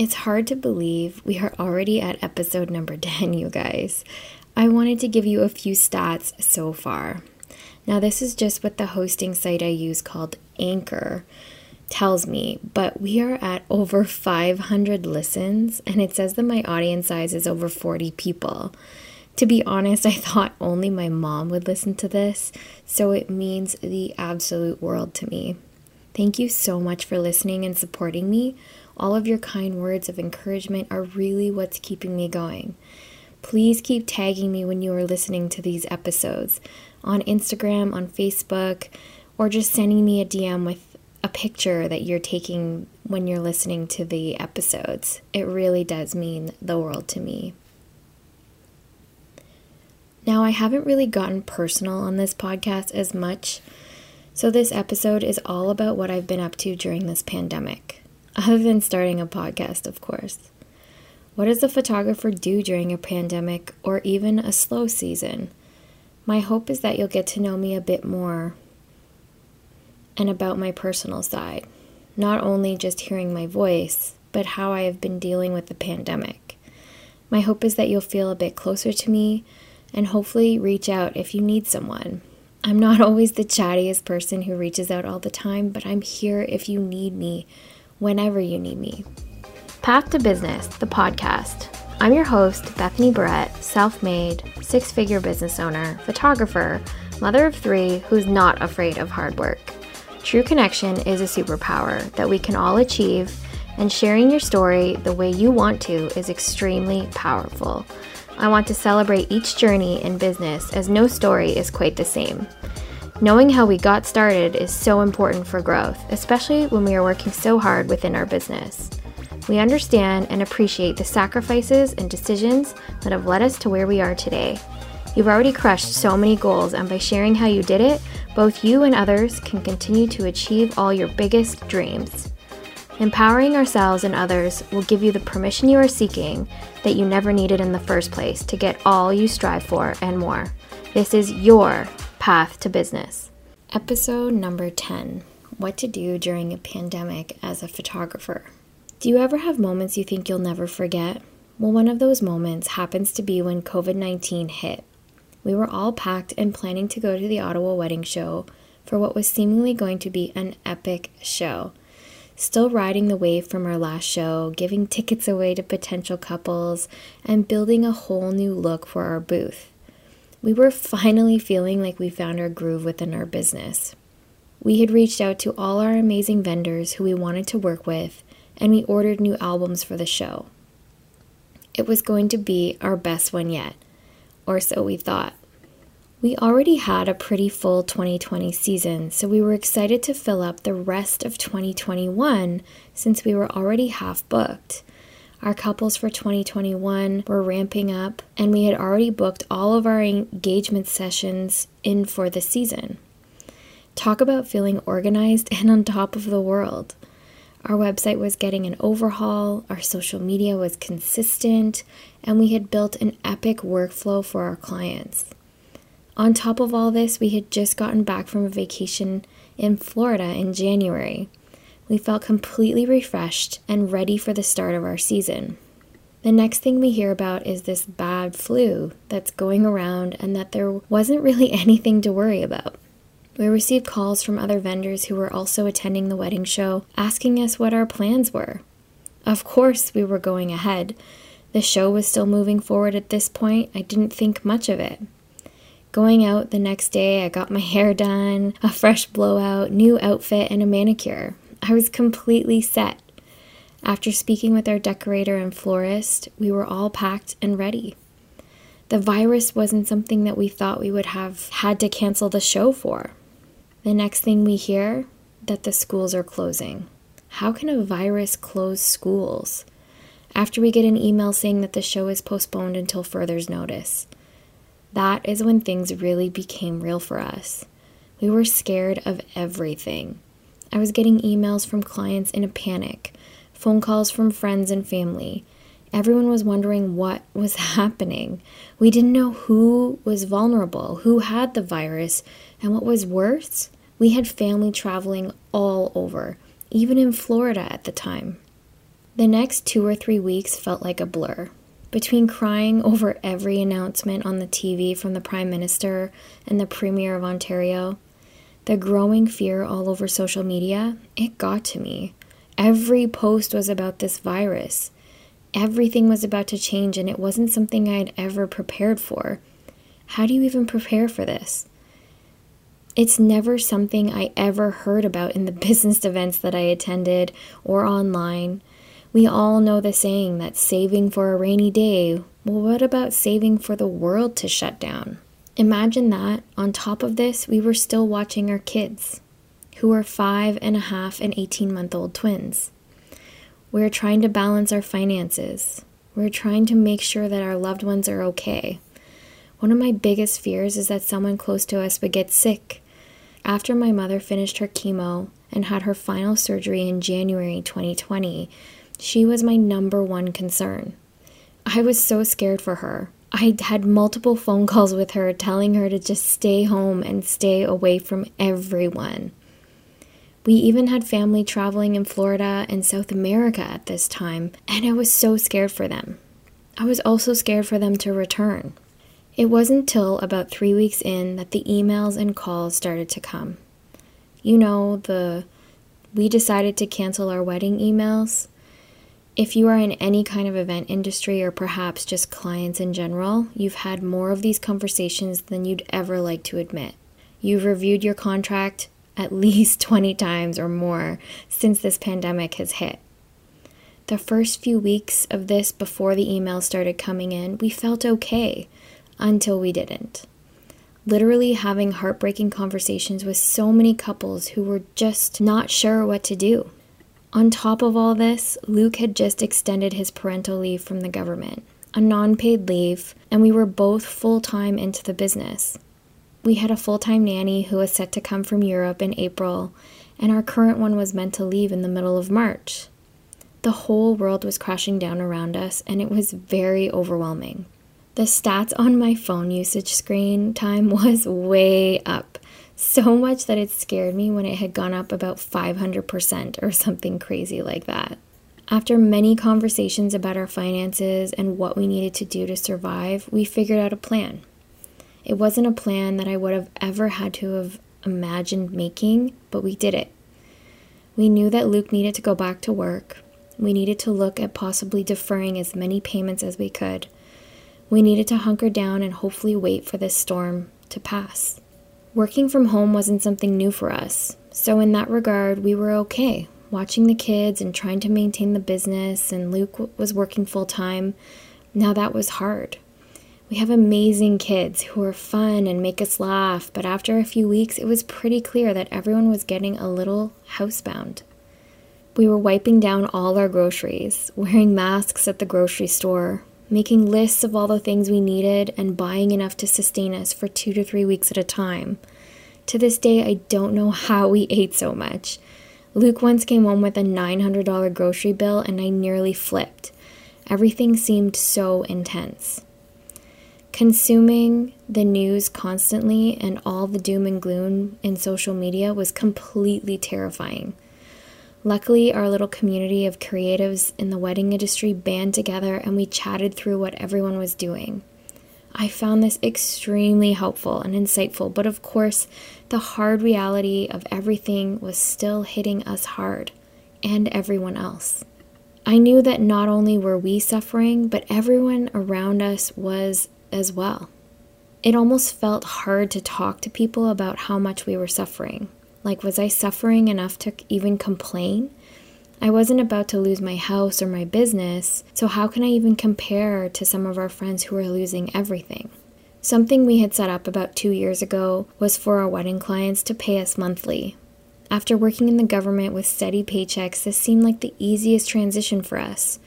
It's hard to believe we are already at episode number 10, you guys. I wanted to give you a few stats so far. Now, this is just what the hosting site I use called Anchor tells me, but we are at over 500 listens, and it says that my audience size is over 40 people. To be honest, I thought only my mom would listen to this, so it means the absolute world to me. Thank you so much for listening and supporting me. All of your kind words of encouragement are really what's keeping me going. Please keep tagging me when you are listening to these episodes on Instagram, on Facebook, or just sending me a DM with a picture that you're taking when you're listening to the episodes. It really does mean the world to me. Now, I haven't really gotten personal on this podcast as much, so this episode is all about what I've been up to during this pandemic, other than starting a podcast, of course. What does a photographer do during a pandemic or even a slow season? My hope is that you'll get to know me a bit more and about my personal side, not only just hearing my voice, but how I have been dealing with the pandemic. My hope is that you'll feel a bit closer to me and hopefully reach out if you need someone. I'm not always the chattiest person who reaches out all the time, but I'm here if you need me, whenever you need me. Path to Business, the podcast. I'm your host, Bethany Barrett, self made, six figure business owner, photographer, mother of three who's not afraid of hard work. True connection is a superpower that we can all achieve, and sharing your story the way you want to is extremely powerful. I want to celebrate each journey in business as no story is quite the same. Knowing how we got started is so important for growth, especially when we are working so hard within our business. We understand and appreciate the sacrifices and decisions that have led us to where we are today. You've already crushed so many goals, and by sharing how you did it, both you and others can continue to achieve all your biggest dreams. Empowering ourselves and others will give you the permission you are seeking that you never needed in the first place to get all you strive for and more. This is your path to business. Episode number 10 What to Do During a Pandemic as a Photographer. Do you ever have moments you think you'll never forget? Well, one of those moments happens to be when COVID 19 hit. We were all packed and planning to go to the Ottawa wedding show for what was seemingly going to be an epic show. Still riding the wave from our last show, giving tickets away to potential couples, and building a whole new look for our booth. We were finally feeling like we found our groove within our business. We had reached out to all our amazing vendors who we wanted to work with, and we ordered new albums for the show. It was going to be our best one yet or so we thought. We already had a pretty full 2020 season, so we were excited to fill up the rest of 2021 since we were already half booked. Our couples for 2021 were ramping up, and we had already booked all of our engagement sessions in for the season. Talk about feeling organized and on top of the world. Our website was getting an overhaul, our social media was consistent, and we had built an epic workflow for our clients. On top of all this, we had just gotten back from a vacation in Florida in January. We felt completely refreshed and ready for the start of our season. The next thing we hear about is this bad flu that's going around and that there wasn't really anything to worry about. We received calls from other vendors who were also attending the wedding show asking us what our plans were. Of course, we were going ahead. The show was still moving forward at this point. I didn't think much of it. Going out the next day, I got my hair done, a fresh blowout, new outfit, and a manicure. I was completely set. After speaking with our decorator and florist, we were all packed and ready. The virus wasn't something that we thought we would have had to cancel the show for. The next thing we hear that the schools are closing. How can a virus close schools? After we get an email saying that the show is postponed until further notice. That is when things really became real for us. We were scared of everything. I was getting emails from clients in a panic, phone calls from friends and family. Everyone was wondering what was happening. We didn't know who was vulnerable, who had the virus, and what was worse, we had family traveling all over, even in Florida at the time. The next two or three weeks felt like a blur. Between crying over every announcement on the TV from the Prime Minister and the Premier of Ontario, the growing fear all over social media, it got to me. Every post was about this virus. Everything was about to change, and it wasn't something I had ever prepared for. How do you even prepare for this? It's never something I ever heard about in the business events that I attended or online. We all know the saying that saving for a rainy day. Well, what about saving for the world to shut down? Imagine that on top of this, we were still watching our kids, who are five and a half and 18 month old twins. We're trying to balance our finances. We're trying to make sure that our loved ones are okay. One of my biggest fears is that someone close to us would get sick. After my mother finished her chemo and had her final surgery in January 2020, she was my number one concern. I was so scared for her. I had multiple phone calls with her telling her to just stay home and stay away from everyone. We even had family traveling in Florida and South America at this time, and I was so scared for them. I was also scared for them to return. It wasn't till about three weeks in that the emails and calls started to come. You know, the we decided to cancel our wedding emails. If you are in any kind of event industry or perhaps just clients in general, you've had more of these conversations than you'd ever like to admit. You've reviewed your contract at least 20 times or more since this pandemic has hit. The first few weeks of this before the emails started coming in, we felt okay until we didn't. Literally having heartbreaking conversations with so many couples who were just not sure what to do. On top of all this, Luke had just extended his parental leave from the government, a non paid leave, and we were both full time into the business. We had a full time nanny who was set to come from Europe in April, and our current one was meant to leave in the middle of March. The whole world was crashing down around us, and it was very overwhelming. The stats on my phone usage screen time was way up so much that it scared me when it had gone up about 500% or something crazy like that. After many conversations about our finances and what we needed to do to survive, we figured out a plan. It wasn't a plan that I would have ever had to have imagined making, but we did it. We knew that Luke needed to go back to work. We needed to look at possibly deferring as many payments as we could. We needed to hunker down and hopefully wait for this storm to pass. Working from home wasn't something new for us, so in that regard, we were okay, watching the kids and trying to maintain the business, and Luke was working full time. Now that was hard. We have amazing kids who are fun and make us laugh, but after a few weeks, it was pretty clear that everyone was getting a little housebound. We were wiping down all our groceries, wearing masks at the grocery store, making lists of all the things we needed, and buying enough to sustain us for two to three weeks at a time. To this day, I don't know how we ate so much. Luke once came home with a $900 grocery bill, and I nearly flipped. Everything seemed so intense. Consuming the news constantly and all the doom and gloom in social media was completely terrifying. Luckily, our little community of creatives in the wedding industry band together and we chatted through what everyone was doing. I found this extremely helpful and insightful, but of course, the hard reality of everything was still hitting us hard and everyone else. I knew that not only were we suffering, but everyone around us was as well. It almost felt hard to talk to people about how much we were suffering. Like, was I suffering enough to even complain? I wasn't about to lose my house or my business, so how can I even compare to some of our friends who are losing everything? Something we had set up about two years ago was for our wedding clients to pay us monthly. After working in the government with steady paychecks, this seemed like the easiest transition for us.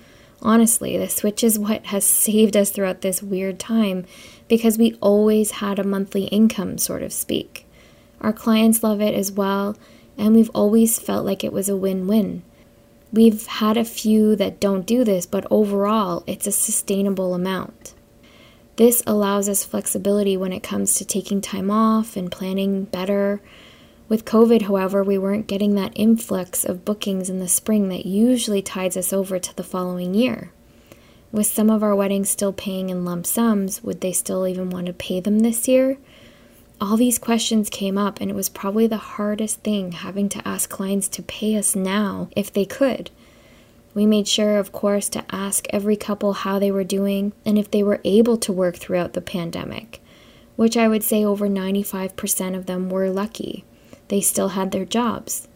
Honestly, the switch is what has saved us throughout this weird time because we always had a monthly income, sort of speak. Our clients love it as well, and we've always felt like it was a win win. We've had a few that don't do this, but overall, it's a sustainable amount. This allows us flexibility when it comes to taking time off and planning better With COVID, however, we weren't getting that influx of bookings in the spring that usually tides us over to the following year. With some of our weddings still paying in lump sums, would they still even want to pay them this year? All these questions came up, and it was probably the hardest thing having to ask clients to pay us now if they could. We made sure, of course, to ask every couple how they were doing and if they were able to work throughout the pandemic, which I would say over 95% of them were lucky. They still had their jobs.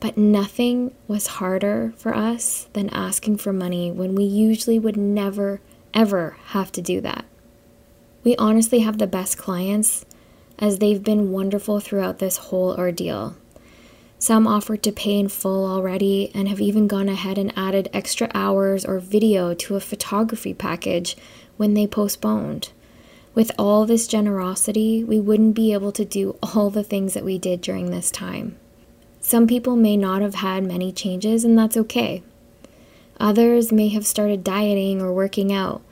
But nothing was harder for us than asking for money when we usually would never, ever have to do that. We honestly have the best clients as they've been wonderful throughout this whole ordeal. Some offered to pay in full already and have even gone ahead and added extra hours or video to a photography package when they postponed. With all this generosity, we wouldn't be able to do all the things that we did during this time. Some people may not have had many changes, and that's okay. Others may have started dieting or working out,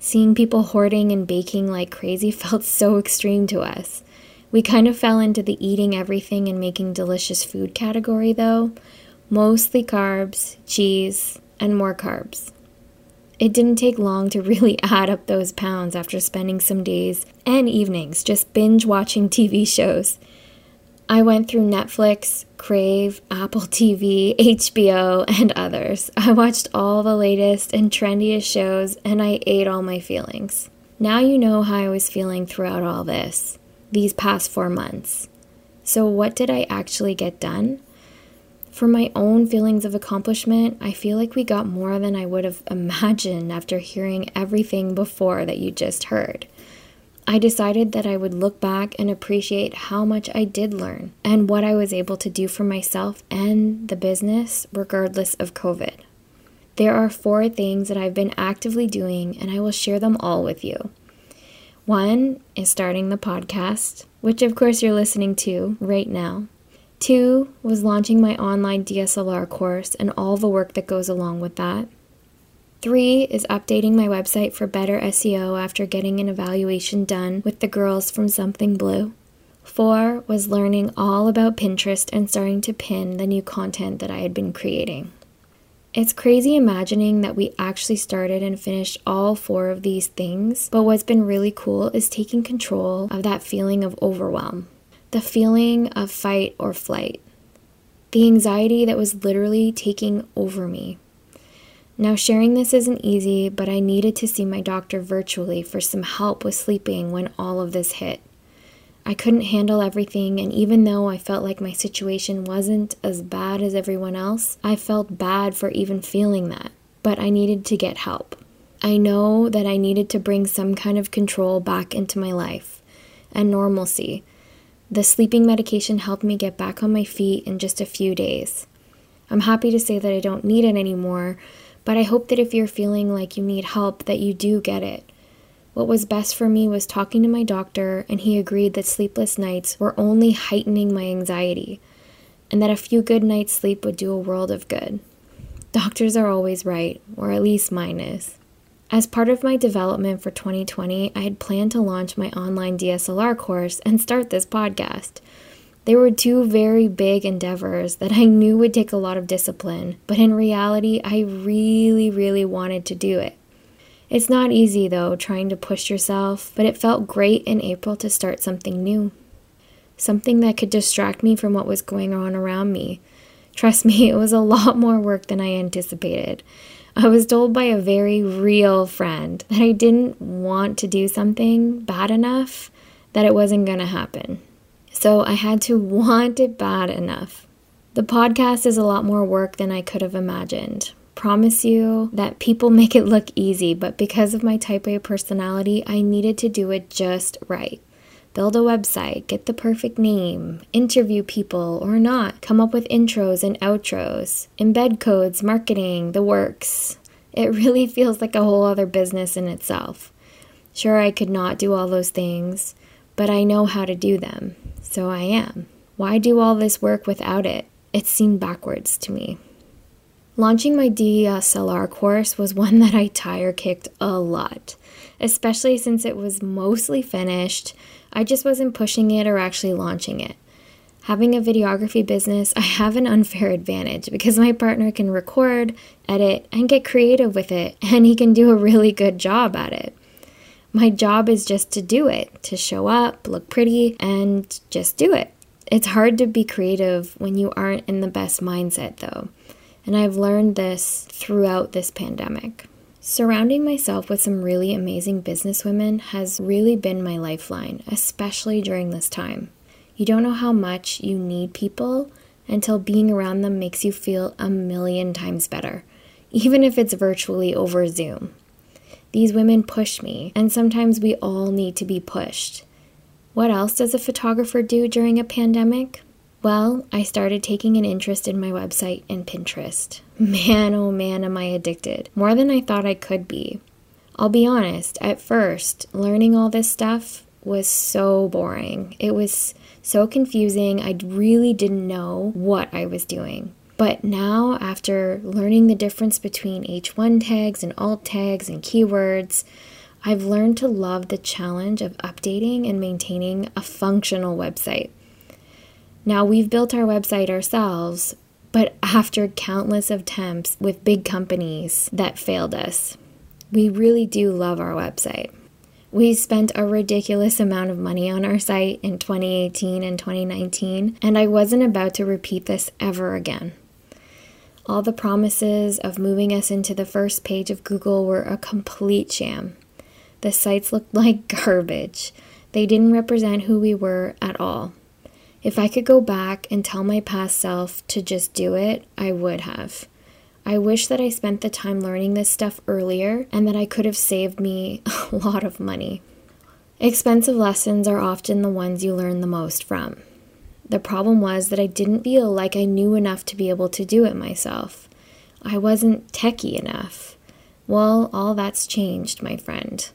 Seeing people hoarding and baking like crazy felt so extreme to us. We kind of fell into the eating everything and making delicious food category, though. Mostly carbs, cheese, and more carbs. It didn't take long to really add up those pounds after spending some days and evenings just binge watching TV shows. I went through Netflix, Crave, Apple TV, HBO, and others. I watched all the latest and trendiest shows and I ate all my feelings. Now you know how I was feeling throughout all this, these past four months. So, what did I actually get done? For my own feelings of accomplishment, I feel like we got more than I would have imagined after hearing everything before that you just heard. I decided that I would look back and appreciate how much I did learn and what I was able to do for myself and the business, regardless of COVID. There are four things that I've been actively doing, and I will share them all with you. One is starting the podcast, which of course you're listening to right now. Two was launching my online DSLR course and all the work that goes along with that. Three is updating my website for better SEO after getting an evaluation done with the girls from Something Blue. Four was learning all about Pinterest and starting to pin the new content that I had been creating. It's crazy imagining that we actually started and finished all four of these things, but what's been really cool is taking control of that feeling of overwhelm, the feeling of fight or flight, the anxiety that was literally taking over me. Now, sharing this isn't easy, but I needed to see my doctor virtually for some help with sleeping when all of this hit. I couldn't handle everything, and even though I felt like my situation wasn't as bad as everyone else, I felt bad for even feeling that. But I needed to get help. I know that I needed to bring some kind of control back into my life and normalcy. The sleeping medication helped me get back on my feet in just a few days. I'm happy to say that I don't need it anymore but I hope that if you're feeling like you need help, that you do get it. What was best for me was talking to my doctor, and he agreed that sleepless nights were only heightening my anxiety, and that a few good nights' sleep would do a world of good. Doctors are always right, or at least mine is. As part of my development for 2020, I had planned to launch my online DSLR course and start this podcast. They were two very big endeavors that I knew would take a lot of discipline, but in reality, I really, really wanted to do it. It's not easy though, trying to push yourself, but it felt great in April to start something new. Something that could distract me from what was going on around me. Trust me, it was a lot more work than I anticipated. I was told by a very real friend that I didn't want to do something bad enough that it wasn't going to happen. So I had to want it bad enough. The podcast is a lot more work than I could have imagined. Promise you that people make it look easy, but because of my type A personality, I needed to do it just right. Build a website, get the perfect name, interview people or not, come up with intros and outros, embed codes, marketing, the works. It really feels like a whole other business in itself. Sure, I could not do all those things, but I know how to do them so I am. Why do all this work without it? It seemed backwards to me. Launching my DSLR course was one that I tire kicked a lot, especially since it was mostly finished. I just wasn't pushing it or actually launching it. Having a videography business, I have an unfair advantage because my partner can record, edit, and get creative with it, and he can do a really good job at it. My job is just to do it, to show up, look pretty, and just do it. It's hard to be creative when you aren't in the best mindset, though. And I've learned this throughout this pandemic. Surrounding myself with some really amazing businesswomen has really been my lifeline, especially during this time. You don't know how much you need people until being around them makes you feel a million times better, even if it's virtually over Zoom. These women push me, and sometimes we all need to be pushed. What else does a photographer do during a pandemic? Well, I started taking an interest in my website and Pinterest. Man, oh man, am I addicted. More than I thought I could be. I'll be honest, at first, learning all this stuff was so boring. It was so confusing. I really didn't know what I was doing. But now, after learning the difference between H1 tags and alt tags and keywords, I've learned to love the challenge of updating and maintaining a functional website. Now, we've built our website ourselves, but after countless attempts with big companies that failed us, we really do love our website. We spent a ridiculous amount of money on our site in 2018 and 2019, and I wasn't about to repeat this ever again. All the promises of moving us into the first page of Google were a complete sham. The sites looked like garbage. They didn't represent who we were at all. If I could go back and tell my past self to just do it, I would have. I wish that I spent the time learning this stuff earlier and that I could have saved me a lot of money. Expensive lessons are often the ones you learn the most from. The problem was that I didn't feel like I knew enough to be able to do it myself. I wasn't techy enough. Well, all that's changed, my friend.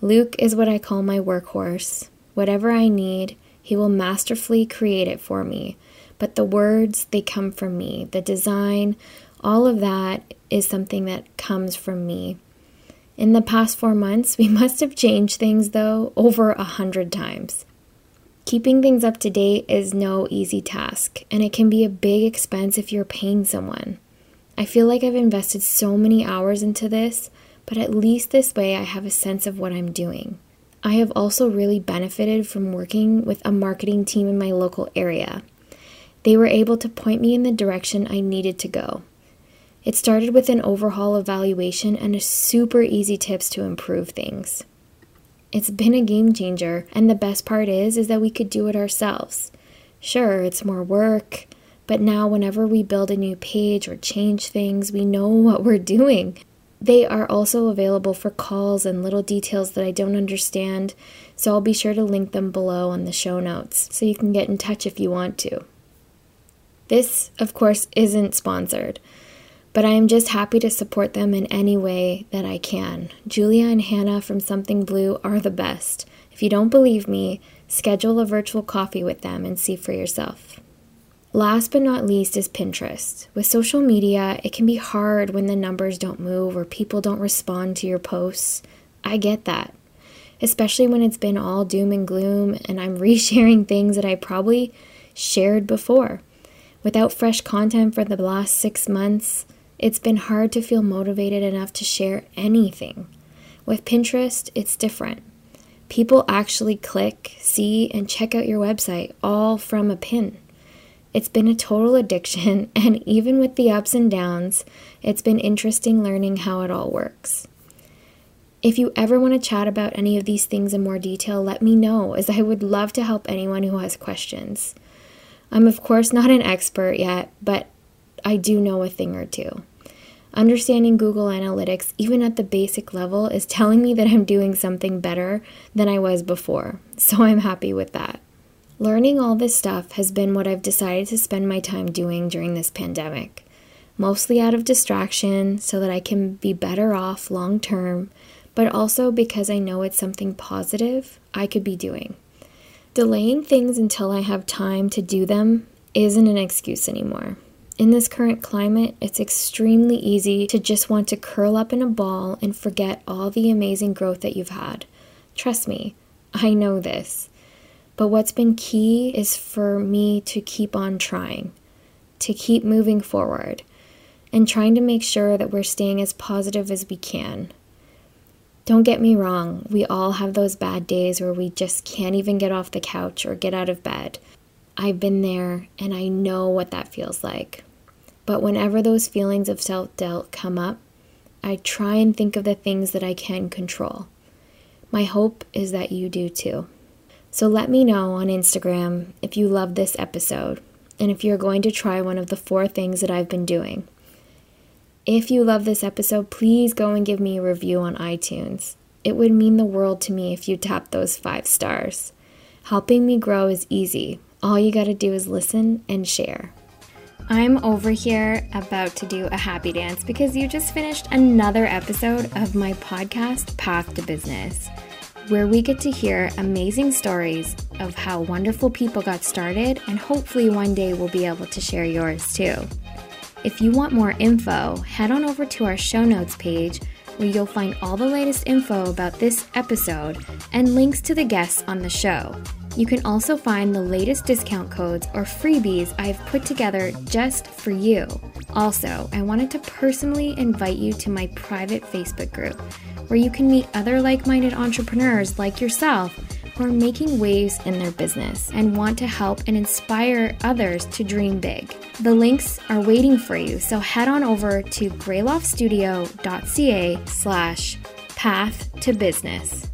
Luke is what I call my workhorse. Whatever I need, he will masterfully create it for me. But the words, they come from me. The design, all of that is something that comes from me. In the past four months, we must have changed things, though, over a hundred times. Keeping things up to date is no easy task, and it can be a big expense if you're paying someone. I feel like I've invested so many hours into this, but at least this way I have a sense of what I'm doing. I have also really benefited from working with a marketing team in my local area. They were able to point me in the direction I needed to go. It started with an overhaul evaluation and a super easy tips to improve things. It's been a game changer, and the best part is is that we could do it ourselves. Sure, it's more work, but now whenever we build a new page or change things, we know what we're doing. They are also available for calls and little details that I don't understand, so I'll be sure to link them below on the show notes so you can get in touch if you want to. This, of course, isn't sponsored but I am just happy to support them in any way that I can. Julia and Hannah from Something Blue are the best. If you don't believe me, schedule a virtual coffee with them and see for yourself. Last but not least is Pinterest. With social media, it can be hard when the numbers don't move or people don't respond to your posts. I get that, especially when it's been all doom and gloom and I'm resharing things that I probably shared before. Without fresh content for the last six months, it's been hard to feel motivated enough to share anything. With Pinterest, it's different. People actually click, see, and check out your website all from a pin. It's been a total addiction, and even with the ups and downs, it's been interesting learning how it all works. If you ever want to chat about any of these things in more detail, let me know, as I would love to help anyone who has questions. I'm, of course, not an expert yet, but I do know a thing or two. Understanding Google Analytics, even at the basic level, is telling me that I'm doing something better than I was before, so I'm happy with that. Learning all this stuff has been what I've decided to spend my time doing during this pandemic, mostly out of distraction so that I can be better off long term, but also because I know it's something positive I could be doing. Delaying things until I have time to do them isn't an excuse anymore. In this current climate, it's extremely easy to just want to curl up in a ball and forget all the amazing growth that you've had. Trust me, I know this. But what's been key is for me to keep on trying, to keep moving forward, and trying to make sure that we're staying as positive as we can. Don't get me wrong, we all have those bad days where we just can't even get off the couch or get out of bed. I've been there and I know what that feels like. But whenever those feelings of self doubt come up, I try and think of the things that I can control. My hope is that you do too. So let me know on Instagram if you love this episode and if you're going to try one of the four things that I've been doing. If you love this episode, please go and give me a review on iTunes. It would mean the world to me if you tap those five stars. Helping me grow is easy. All you gotta do is listen and share. I'm over here about to do a happy dance because you just finished another episode of my podcast, Path to Business, where we get to hear amazing stories of how wonderful people got started, and hopefully one day we'll be able to share yours too. If you want more info, head on over to our show notes page where you'll find all the latest info about this episode and links to the guests on the show. You can also find the latest discount codes or freebies I've put together just for you. Also, I wanted to personally invite you to my private Facebook group where you can meet other like minded entrepreneurs like yourself who are making waves in their business and want to help and inspire others to dream big. The links are waiting for you, so head on over to greyloftstudio.ca slash path to business.